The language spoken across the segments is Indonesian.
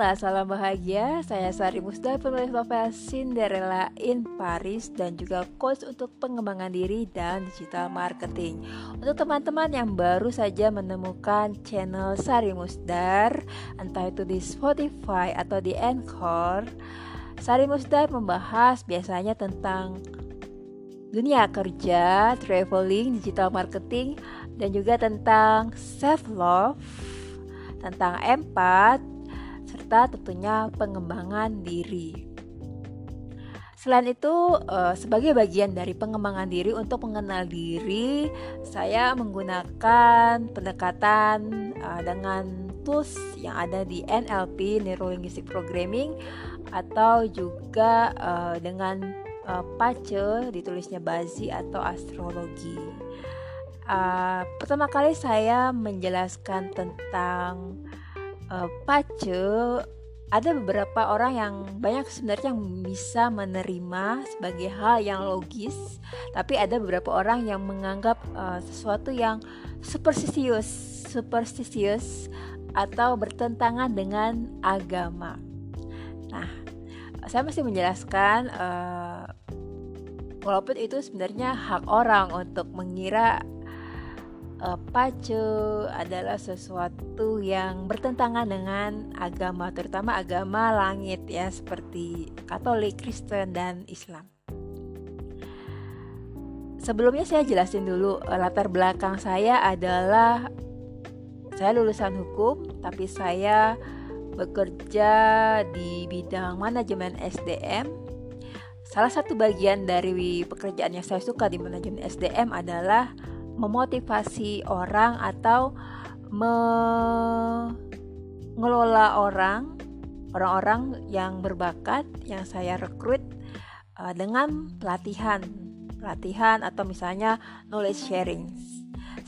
Halo, salam bahagia. Saya Sari Musda, penulis novel Cinderella in Paris dan juga coach untuk pengembangan diri dan digital marketing. Untuk teman-teman yang baru saja menemukan channel Sari Musdar, entah itu di Spotify atau di Anchor, Sari Musdar membahas biasanya tentang dunia kerja, traveling, digital marketing, dan juga tentang self love, tentang empat, serta tentunya pengembangan diri. Selain itu, eh, sebagai bagian dari pengembangan diri untuk mengenal diri, saya menggunakan pendekatan eh, dengan tools yang ada di NLP (Neuro Linguistic Programming) atau juga eh, dengan PACE, ditulisnya Bazi atau astrologi. pertama kali saya menjelaskan tentang uh, pace ada beberapa orang yang banyak sebenarnya yang bisa menerima sebagai hal yang logis, tapi ada beberapa orang yang menganggap uh, sesuatu yang superstitious, superstitious atau bertentangan dengan agama. Nah, saya masih menjelaskan uh, walaupun itu sebenarnya hak orang untuk mengira uh, pace adalah sesuatu yang bertentangan dengan agama, terutama agama langit ya seperti Katolik, Kristen dan Islam. Sebelumnya saya jelasin dulu uh, latar belakang saya adalah saya lulusan hukum, tapi saya bekerja di bidang manajemen SDM. Salah satu bagian dari pekerjaan yang saya suka di manajemen SDM adalah memotivasi orang atau mengelola orang orang-orang yang berbakat yang saya rekrut uh, dengan pelatihan. Pelatihan atau misalnya knowledge sharing.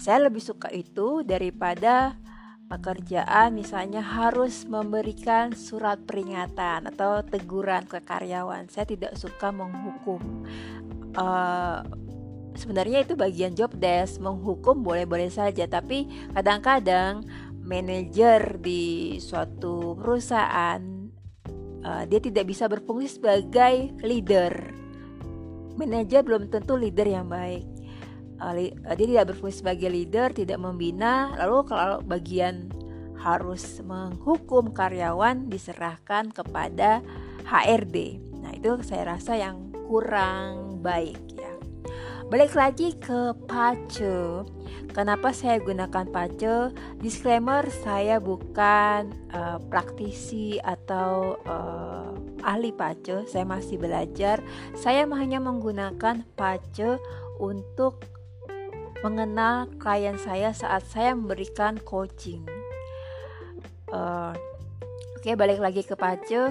Saya lebih suka itu daripada pekerjaan misalnya harus memberikan surat peringatan atau teguran ke karyawan. Saya tidak suka menghukum uh, sebenarnya itu bagian job desk menghukum boleh-boleh saja tapi kadang-kadang manajer di suatu perusahaan uh, dia tidak bisa berfungsi sebagai leader. Manajer belum tentu leader yang baik. Uh, dia tidak berfungsi sebagai leader tidak membina lalu kalau bagian harus menghukum karyawan diserahkan kepada HRD nah itu saya rasa yang kurang baik Balik lagi ke pace. Kenapa saya gunakan pace? Disclaimer, saya bukan uh, praktisi atau uh, ahli pace. Saya masih belajar. Saya hanya menggunakan pace untuk mengenal klien saya saat saya memberikan coaching. Uh, Oke, okay, balik lagi ke pace.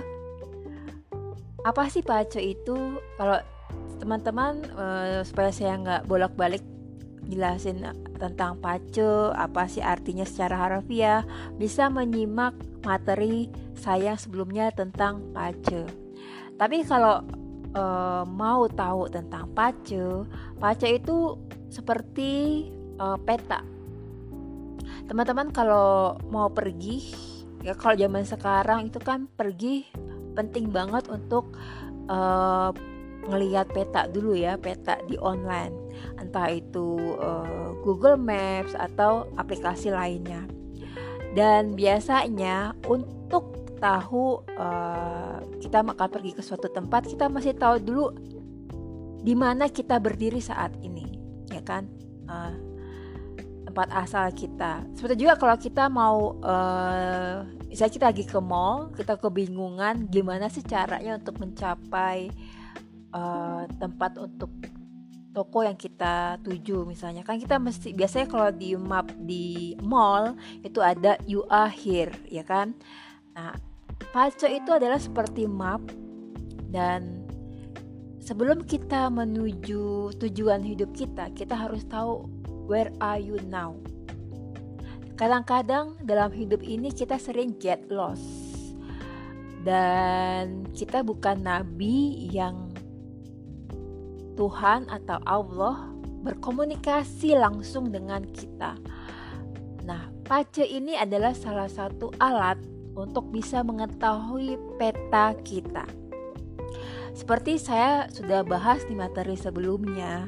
Apa sih pace itu? Kalau teman-teman uh, supaya saya nggak bolak-balik jelasin tentang pace apa sih artinya secara harfiah bisa menyimak materi saya sebelumnya tentang pace tapi kalau uh, mau tahu tentang pace pace itu seperti uh, peta. Teman-teman kalau mau pergi ya kalau zaman sekarang itu kan pergi penting banget untuk uh, ngelihat peta dulu ya peta di online. Entah itu uh, Google Maps atau aplikasi lainnya. Dan biasanya untuk tahu uh, kita akan pergi ke suatu tempat kita masih tahu dulu di mana kita berdiri saat ini ya kan? Uh, tempat asal kita. Seperti juga kalau kita mau uh, misalnya kita lagi ke mall kita kebingungan gimana sih caranya untuk mencapai tempat untuk toko yang kita tuju misalnya. Kan kita mesti biasanya kalau di map di mall itu ada you are here ya kan? Nah paco itu adalah seperti map dan sebelum kita menuju tujuan hidup kita kita harus tahu where are you now. Kadang-kadang dalam hidup ini kita sering get lost dan kita bukan nabi yang Tuhan atau Allah berkomunikasi langsung dengan kita. Nah, pace ini adalah salah satu alat untuk bisa mengetahui peta kita. Seperti saya sudah bahas di materi sebelumnya,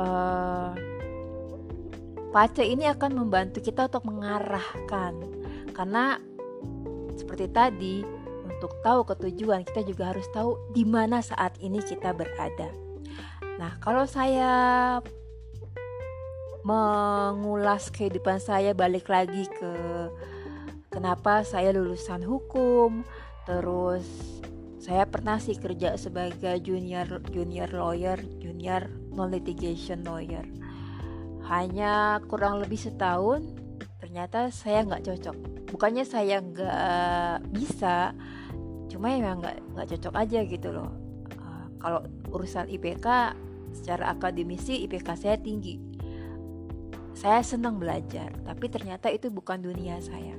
uh, pace ini akan membantu kita untuk mengarahkan, karena seperti tadi untuk tahu ketujuan kita juga harus tahu di mana saat ini kita berada. Nah, kalau saya mengulas kehidupan saya balik lagi ke kenapa saya lulusan hukum, terus saya pernah sih kerja sebagai junior junior lawyer, junior non litigation lawyer. Hanya kurang lebih setahun, ternyata saya nggak cocok. Bukannya saya nggak bisa, cuma ya nggak nggak cocok aja gitu loh. Uh, kalau urusan IPK secara akademisi IPK saya tinggi. Saya senang belajar, tapi ternyata itu bukan dunia saya.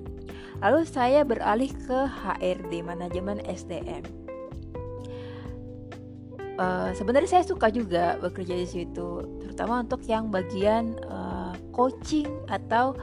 Lalu saya beralih ke HRD, manajemen SDM uh, sebenarnya saya suka juga bekerja di situ terutama untuk yang bagian uh, coaching atau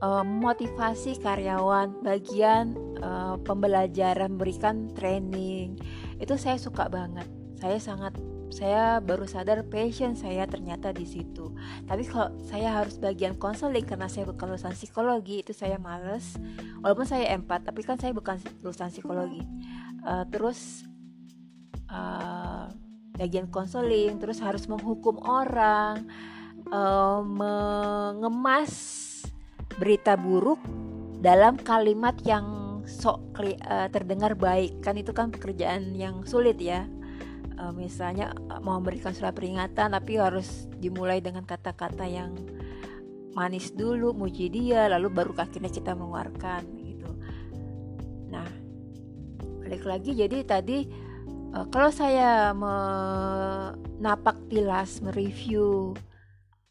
uh, motivasi karyawan bagian uh, pembelajaran berikan training itu saya suka banget saya sangat saya baru sadar passion saya ternyata di situ. Tapi kalau saya harus bagian konseling karena saya bukan lulusan psikologi itu saya males. Walaupun saya empat, tapi kan saya bukan lulusan psikologi. Uh, terus uh, bagian konseling terus harus menghukum orang uh, mengemas berita buruk dalam kalimat yang sok terdengar baik kan itu kan pekerjaan yang sulit ya uh, misalnya mau memberikan surat peringatan tapi harus dimulai dengan kata-kata yang manis dulu muji dia lalu baru akhirnya kita mengeluarkan gitu. Nah balik lagi jadi tadi uh, kalau saya menapak tilas mereview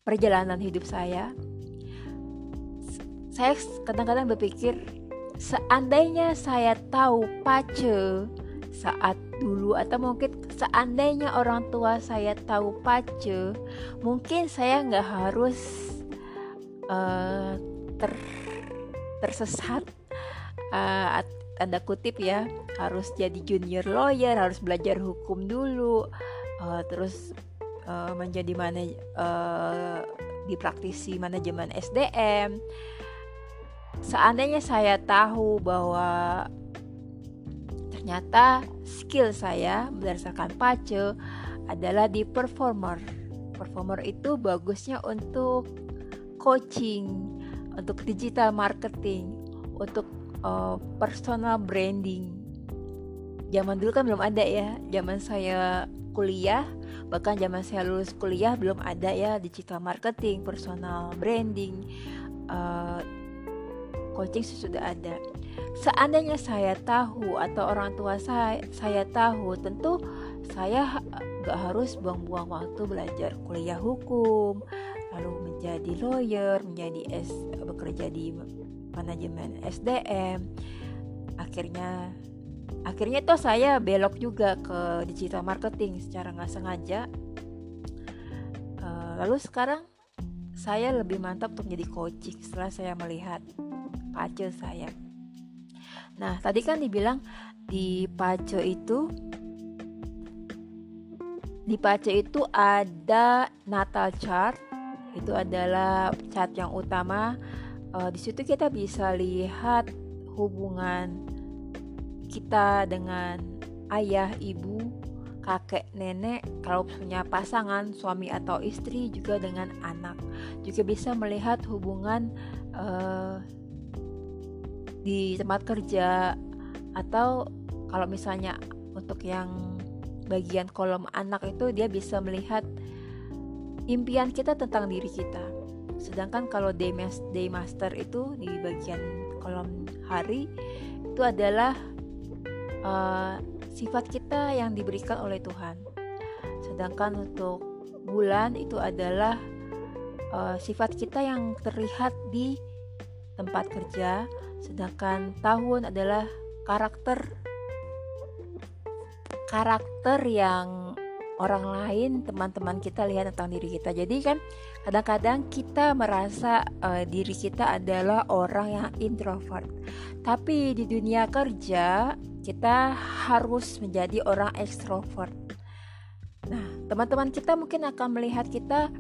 perjalanan hidup saya saya kadang-kadang berpikir seandainya saya tahu pace saat dulu atau mungkin seandainya orang tua saya tahu pace mungkin saya nggak harus uh, ter tersesat uh, tanda kutip ya harus jadi junior lawyer harus belajar hukum dulu uh, terus uh, menjadi mana uh, di praktisi manajemen SDM seandainya saya tahu bahwa ternyata skill saya berdasarkan pace adalah di performer performer itu bagusnya untuk coaching untuk digital marketing untuk uh, personal branding. Zaman dulu kan belum ada ya. Zaman saya kuliah, bahkan zaman saya lulus kuliah belum ada ya digital marketing, personal branding, uh, coaching sudah ada. Seandainya saya tahu atau orang tua saya saya tahu, tentu saya gak harus buang-buang waktu belajar kuliah hukum, lalu menjadi lawyer, menjadi S, bekerja di manajemen SDM akhirnya akhirnya tuh saya belok juga ke digital marketing secara nggak sengaja uh, lalu sekarang saya lebih mantap untuk menjadi coaching setelah saya melihat pace saya nah tadi kan dibilang di pace itu di pace itu ada natal chart. Itu adalah chart yang utama. Uh, di situ kita bisa lihat hubungan kita dengan ayah, ibu, kakek, nenek, kalau punya pasangan, suami atau istri, juga dengan anak. Juga bisa melihat hubungan uh, di tempat kerja atau kalau misalnya untuk yang bagian kolom anak itu dia bisa melihat impian kita tentang diri kita. Sedangkan kalau day, day master itu di bagian kolom hari itu adalah uh, sifat kita yang diberikan oleh Tuhan. Sedangkan untuk bulan itu adalah uh, sifat kita yang terlihat di tempat kerja sedangkan tahun adalah karakter karakter yang orang lain teman-teman kita lihat tentang diri kita jadi kan Kadang-kadang kita merasa uh, diri kita adalah orang yang introvert, tapi di dunia kerja kita harus menjadi orang ekstrovert. Nah, teman-teman kita mungkin akan melihat kita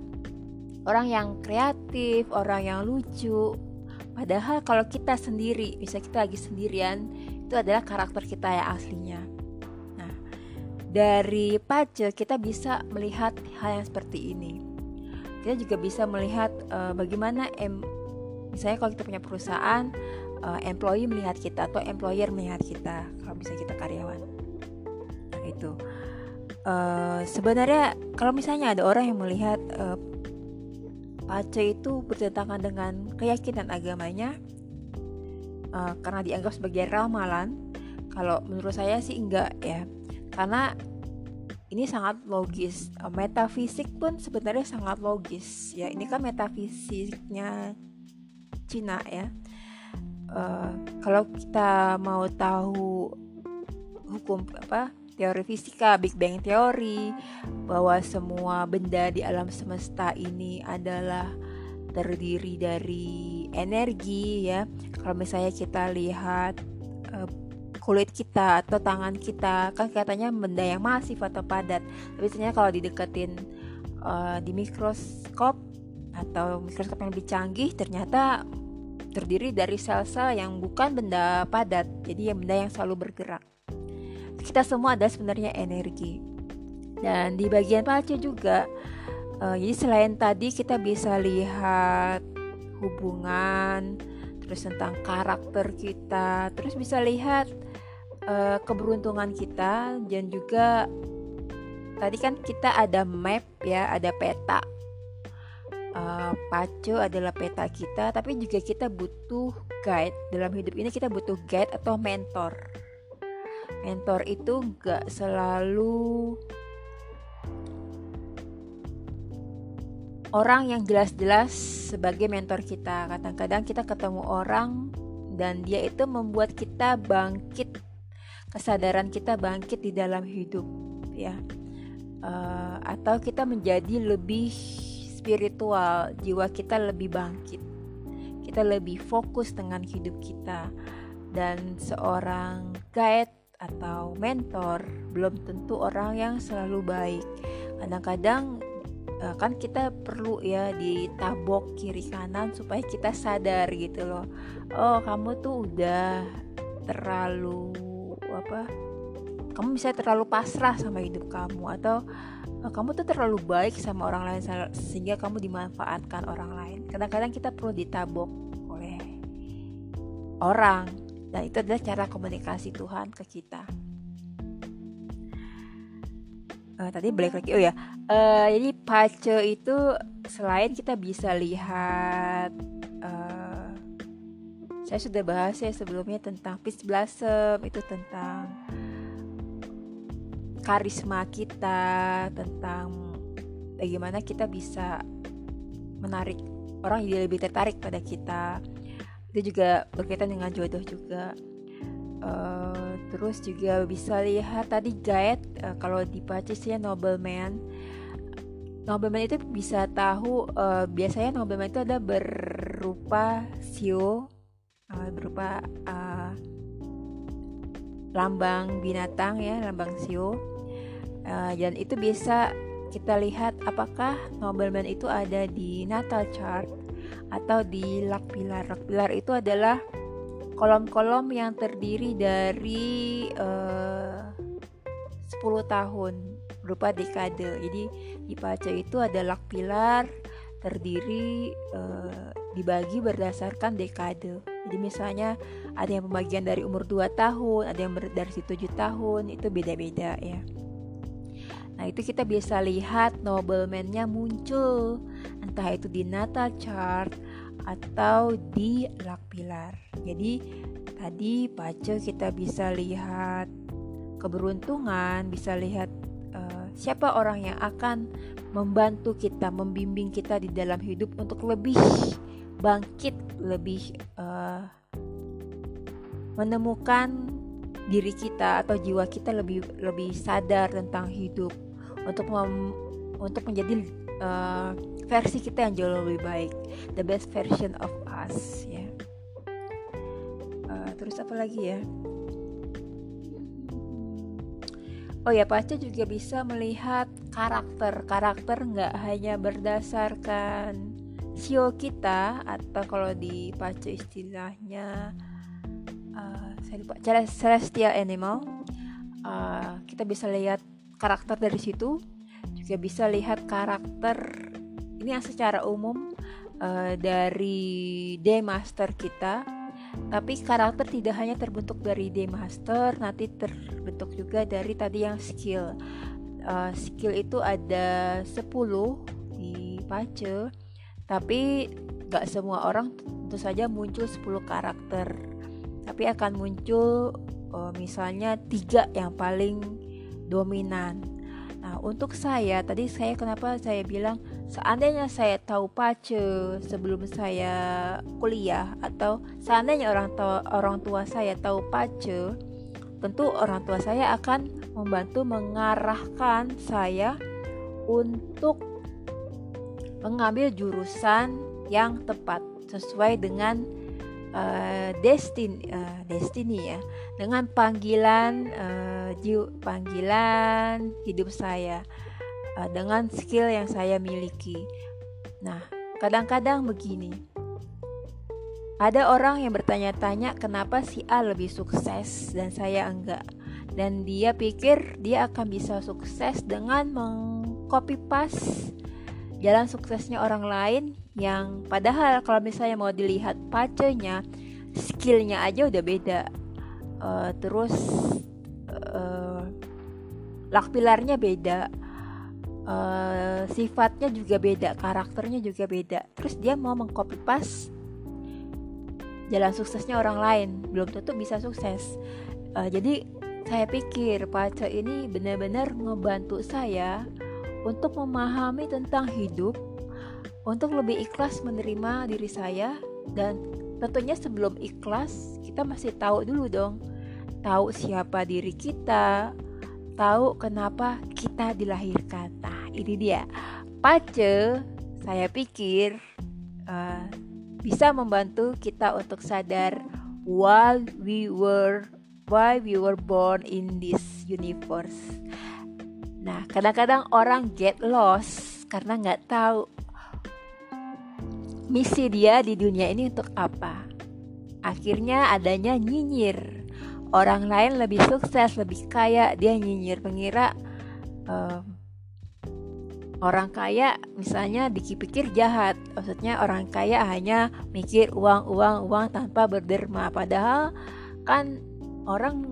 orang yang kreatif, orang yang lucu. Padahal kalau kita sendiri, bisa kita lagi sendirian, itu adalah karakter kita yang aslinya. Nah, dari pace kita bisa melihat hal yang seperti ini. Kita juga bisa melihat uh, bagaimana em misalnya kalau kita punya perusahaan uh, employee melihat kita atau employer melihat kita kalau bisa kita karyawan. Nah itu. Uh, sebenarnya kalau misalnya ada orang yang melihat uh, pace itu bertentangan dengan keyakinan agamanya uh, karena dianggap sebagai ramalan. Kalau menurut saya sih enggak ya. Karena ini sangat logis. Uh, metafisik pun sebenarnya sangat logis ya. Ini kan metafisiknya Cina ya. Uh, kalau kita mau tahu hukum apa teori fisika Big Bang teori bahwa semua benda di alam semesta ini adalah terdiri dari energi ya. Kalau misalnya kita lihat uh, kulit kita atau tangan kita kan kelihatannya benda yang masif atau padat. Tapi sebenarnya kalau dideketin uh, di mikroskop atau mikroskop yang lebih canggih ternyata terdiri dari sel-sel yang bukan benda padat. Jadi yang benda yang selalu bergerak kita semua ada sebenarnya energi dan di bagian palce juga uh, jadi selain tadi kita bisa lihat hubungan terus tentang karakter kita terus bisa lihat uh, keberuntungan kita dan juga tadi kan kita ada map ya, ada peta. Uh, Paco adalah peta kita, tapi juga kita butuh guide dalam hidup ini kita butuh guide atau mentor. Mentor itu gak selalu orang yang jelas-jelas sebagai mentor kita. Kadang-kadang kita ketemu orang dan dia itu membuat kita bangkit kesadaran kita bangkit di dalam hidup ya. Uh, atau kita menjadi lebih spiritual jiwa kita lebih bangkit. Kita lebih fokus dengan hidup kita. Dan seorang guide atau mentor belum tentu orang yang selalu baik. Kadang-kadang uh, kan kita perlu ya ditabok kiri kanan supaya kita sadar gitu loh. Oh kamu tuh udah terlalu apa kamu bisa terlalu pasrah sama hidup kamu atau uh, kamu tuh terlalu baik sama orang lain sehingga kamu dimanfaatkan orang lain. Kadang-kadang kita perlu ditabok oleh orang dan itu adalah cara komunikasi Tuhan ke kita. Uh, tadi balik lagi. Oh ya. Uh, jadi pace itu selain kita bisa lihat saya sudah bahas ya sebelumnya tentang peace blossom itu tentang karisma kita tentang bagaimana kita bisa menarik orang jadi lebih tertarik pada kita itu juga berkaitan dengan jodoh juga. Uh, terus juga bisa lihat tadi guide uh, kalau di Pacis ya nobleman. Nobleman itu bisa tahu uh, biasanya nobleman itu ada berupa sio uh, berupa uh, lambang binatang ya lambang sio uh, dan itu bisa kita lihat apakah nobleman itu ada di natal chart atau di luck pilar. Luck pilar itu adalah kolom-kolom yang terdiri dari uh, 10 tahun berupa dekade. Jadi di Pace itu ada luck pilar terdiri uh, dibagi berdasarkan dekade. Jadi misalnya ada yang pembagian dari umur 2 tahun, ada yang dari 7 tahun, itu beda-beda ya. Nah itu kita bisa lihat nobleman-nya muncul entah itu di natal chart atau di luck pilar. Jadi tadi pace kita bisa lihat keberuntungan, bisa lihat uh, siapa orang yang akan membantu kita, membimbing kita di dalam hidup untuk lebih bangkit lebih uh, menemukan diri kita atau jiwa kita lebih lebih sadar tentang hidup untuk mem, untuk menjadi uh, versi kita yang jauh lebih baik the best version of us ya uh, terus apa lagi ya Oh ya, Pace juga bisa melihat karakter. Karakter nggak hanya berdasarkan sio kita atau kalau di Pace istilahnya uh, saya lupa celestial animal. Uh, kita bisa lihat karakter dari situ. Juga bisa lihat karakter ini yang secara umum uh, dari day master kita tapi karakter tidak hanya terbentuk dari day master, nanti terbentuk juga dari tadi yang skill. Uh, skill itu ada 10 di pace, tapi gak semua orang tentu saja muncul 10 karakter. Tapi akan muncul uh, misalnya tiga yang paling dominan. Nah, untuk saya tadi saya kenapa saya bilang seandainya saya tahu pace sebelum saya kuliah atau seandainya orang tua orang tua saya tahu pace, tentu orang tua saya akan membantu mengarahkan saya untuk mengambil jurusan yang tepat sesuai dengan uh, destiny uh, destiny ya. Dengan panggilan uh, jiu, panggilan hidup saya uh, dengan skill yang saya miliki. Nah, kadang-kadang begini. Ada orang yang bertanya-tanya kenapa si A lebih sukses dan saya enggak. Dan dia pikir dia akan bisa sukses dengan mengcopy paste jalan suksesnya orang lain yang padahal kalau misalnya mau dilihat pacenya skillnya aja udah beda uh, terus uh, lakpilarnya beda. Uh, sifatnya juga beda karakternya juga beda. Terus dia mau mengcopy pas jalan suksesnya orang lain. Belum tentu bisa sukses. Uh, jadi saya pikir pace ini benar-benar ngebantu saya untuk memahami tentang hidup, untuk lebih ikhlas menerima diri saya dan tentunya sebelum ikhlas kita masih tahu dulu dong, tahu siapa diri kita, tahu kenapa kita dilahirkan. Nah, ini dia. Pace, saya pikir uh, bisa membantu kita untuk sadar why we were why we were born in this universe. Nah, kadang-kadang orang get lost karena nggak tahu misi dia di dunia ini untuk apa. Akhirnya adanya nyinyir. Orang lain lebih sukses, lebih kaya, dia nyinyir mengira uh, orang kaya misalnya dikipikir jahat. Maksudnya orang kaya hanya mikir uang, uang, uang tanpa berderma. Padahal kan orang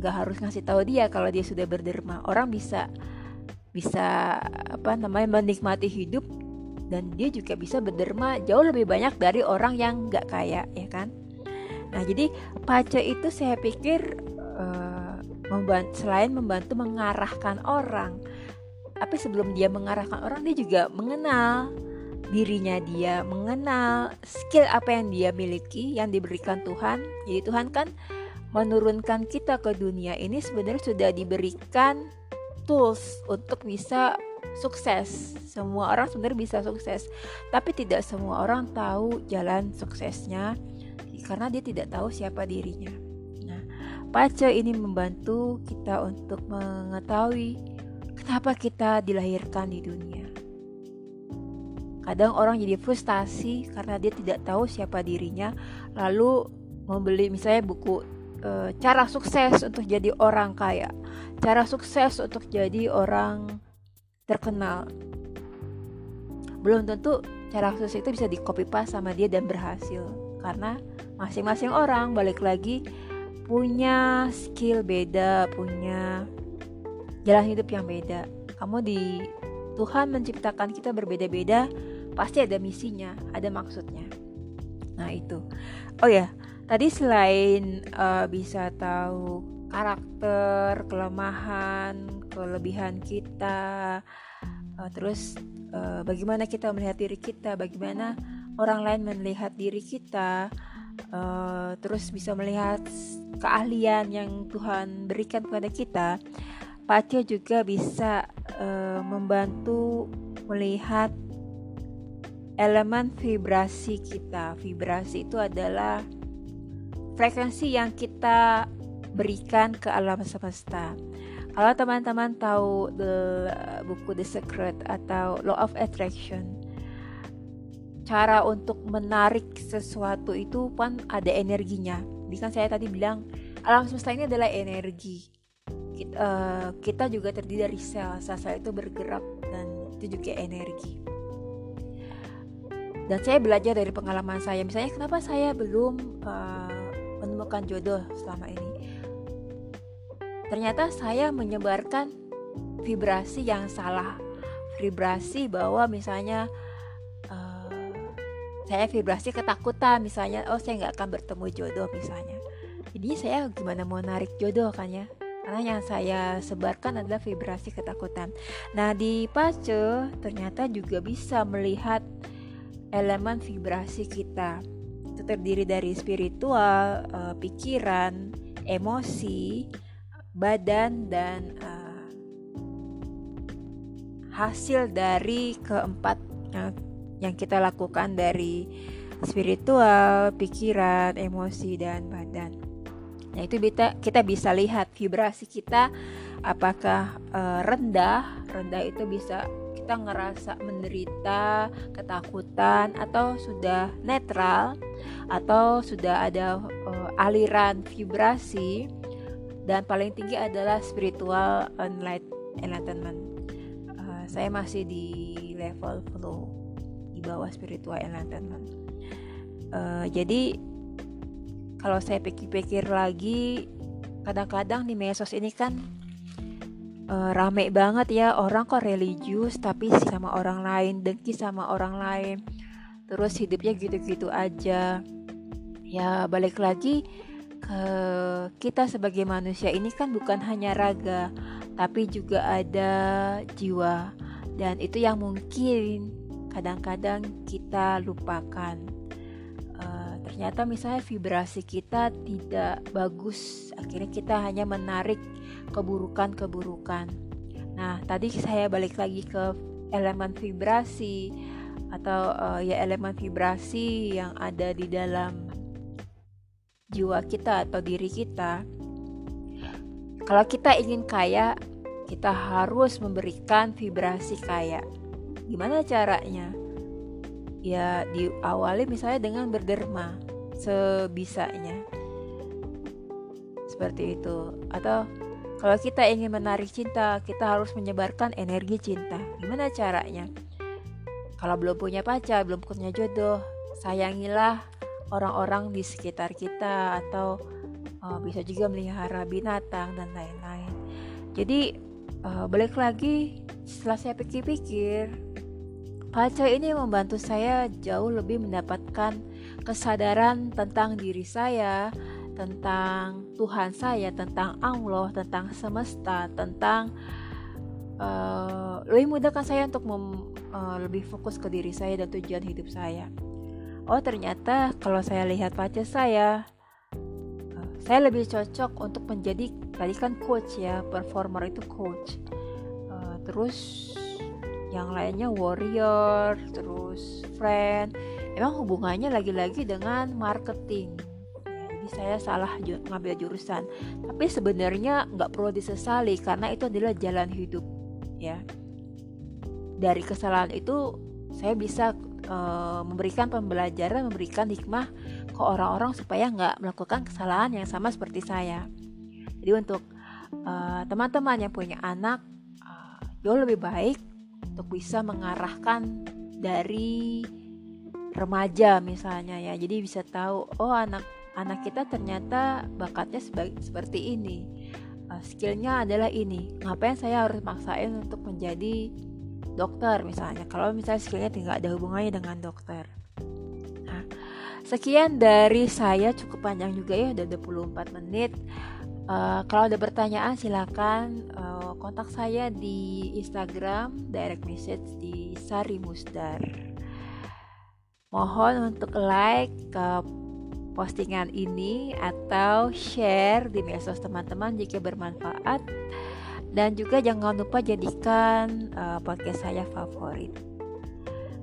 gak harus ngasih tahu dia kalau dia sudah berderma. Orang bisa bisa apa namanya menikmati hidup dan dia juga bisa berderma jauh lebih banyak dari orang yang nggak kaya ya kan nah jadi pace itu saya pikir uh, membantu, selain membantu mengarahkan orang tapi sebelum dia mengarahkan orang dia juga mengenal dirinya dia mengenal skill apa yang dia miliki yang diberikan Tuhan jadi Tuhan kan menurunkan kita ke dunia ini sebenarnya sudah diberikan tools untuk bisa sukses. Semua orang sebenarnya bisa sukses, tapi tidak semua orang tahu jalan suksesnya karena dia tidak tahu siapa dirinya. Nah, pace ini membantu kita untuk mengetahui kenapa kita dilahirkan di dunia. Kadang orang jadi frustasi karena dia tidak tahu siapa dirinya, lalu membeli misalnya buku e, cara sukses untuk jadi orang kaya cara sukses untuk jadi orang terkenal belum tentu cara sukses itu bisa di copy paste sama dia dan berhasil karena masing-masing orang balik lagi punya skill beda punya jalan hidup yang beda. Kamu di Tuhan menciptakan kita berbeda-beda pasti ada misinya ada maksudnya. Nah itu. Oh ya tadi selain uh, bisa tahu karakter, kelemahan, kelebihan kita, uh, terus uh, bagaimana kita melihat diri kita, bagaimana orang lain melihat diri kita, uh, terus bisa melihat keahlian yang Tuhan berikan kepada kita. Pace juga bisa uh, membantu melihat elemen vibrasi kita. Vibrasi itu adalah frekuensi yang kita berikan ke alam semesta. Kalau teman-teman tahu the buku The Secret atau Law of Attraction, cara untuk menarik sesuatu itu kan ada energinya. Jadi kan saya tadi bilang alam semesta ini adalah energi. Kita, uh, kita juga terdiri dari sel. Sel-sel itu bergerak dan itu juga energi. Dan saya belajar dari pengalaman saya. Misalnya kenapa saya belum uh, menemukan jodoh selama ini? ternyata saya menyebarkan vibrasi yang salah vibrasi bahwa misalnya saya vibrasi ketakutan misalnya oh saya nggak akan bertemu jodoh misalnya. Jadi saya gimana mau narik jodoh kan ya? Karena yang saya sebarkan adalah vibrasi ketakutan. Nah di pace ternyata juga bisa melihat elemen vibrasi kita. Itu terdiri dari spiritual, uh, pikiran, emosi, badan dan uh, hasil dari keempat yang, yang kita lakukan dari spiritual, pikiran, emosi dan badan. Nah, itu kita kita bisa lihat vibrasi kita apakah uh, rendah, rendah itu bisa kita ngerasa menderita, ketakutan atau sudah netral atau sudah ada uh, aliran vibrasi. Dan paling tinggi adalah spiritual enlightenment. Uh, saya masih di level flow bawah spiritual enlightenment. Uh, jadi kalau saya pikir-pikir lagi kadang-kadang di mesos ini kan uh, rame banget ya orang kok religius tapi sama orang lain dengki sama orang lain terus hidupnya gitu-gitu aja. Ya balik lagi uh, kita sebagai manusia ini kan bukan hanya raga, tapi juga ada jiwa, dan itu yang mungkin kadang-kadang kita lupakan. Uh, ternyata misalnya vibrasi kita tidak bagus, akhirnya kita hanya menarik keburukan-keburukan. Nah, tadi saya balik lagi ke elemen vibrasi atau uh, ya elemen vibrasi yang ada di dalam jiwa kita atau diri kita, kalau kita ingin kaya, kita harus memberikan vibrasi kaya. Gimana caranya? Ya diawali misalnya dengan berderma sebisanya. Seperti itu. Atau kalau kita ingin menarik cinta, kita harus menyebarkan energi cinta. Gimana caranya? Kalau belum punya pacar, belum punya jodoh, sayangilah orang-orang di sekitar kita atau uh, bisa juga melihara binatang dan lain-lain. Jadi uh, balik lagi setelah saya pikir-pikir, baca ini membantu saya jauh lebih mendapatkan kesadaran tentang diri saya, tentang Tuhan saya, tentang Allah, tentang semesta, tentang uh, lebih mudahkan saya untuk mem, uh, lebih fokus ke diri saya dan tujuan hidup saya. Oh ternyata kalau saya lihat pacar saya eh, saya lebih cocok untuk menjadi tadi kan coach ya performer itu coach. Uh, terus yang lainnya warrior terus friend. Emang hubungannya lagi-lagi dengan marketing. Jadi saya salah ngambil jurusan. Tapi sebenarnya nggak perlu disesali karena itu adalah jalan hidup ya. Dari kesalahan itu saya bisa uh, memberikan pembelajaran, memberikan hikmah ke orang-orang supaya nggak melakukan kesalahan yang sama seperti saya. Jadi untuk eh, teman-teman uh, yang punya anak uh, jauh lebih baik untuk bisa mengarahkan dari remaja misalnya ya. Jadi bisa tahu oh anak anak kita ternyata bakatnya sebagai, seperti ini. Uh, skillnya adalah ini. Ngapain saya harus maksain untuk menjadi dokter misalnya kalau misalnya skillnya tidak ada hubungannya dengan dokter nah sekian dari saya cukup panjang juga ya udah 24 menit uh, kalau ada pertanyaan silakan uh, kontak saya di Instagram direct message di Sari Musdar mohon untuk like ke postingan ini atau share di medsos teman-teman jika bermanfaat dan juga jangan lupa jadikan uh, podcast saya favorit.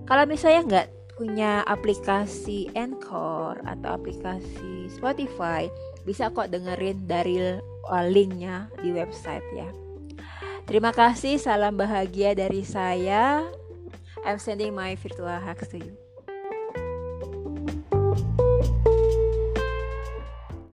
Kalau misalnya nggak punya aplikasi Anchor atau aplikasi Spotify, bisa kok dengerin dari uh, linknya di website ya. Terima kasih, salam bahagia dari saya. I'm sending my virtual hugs to you.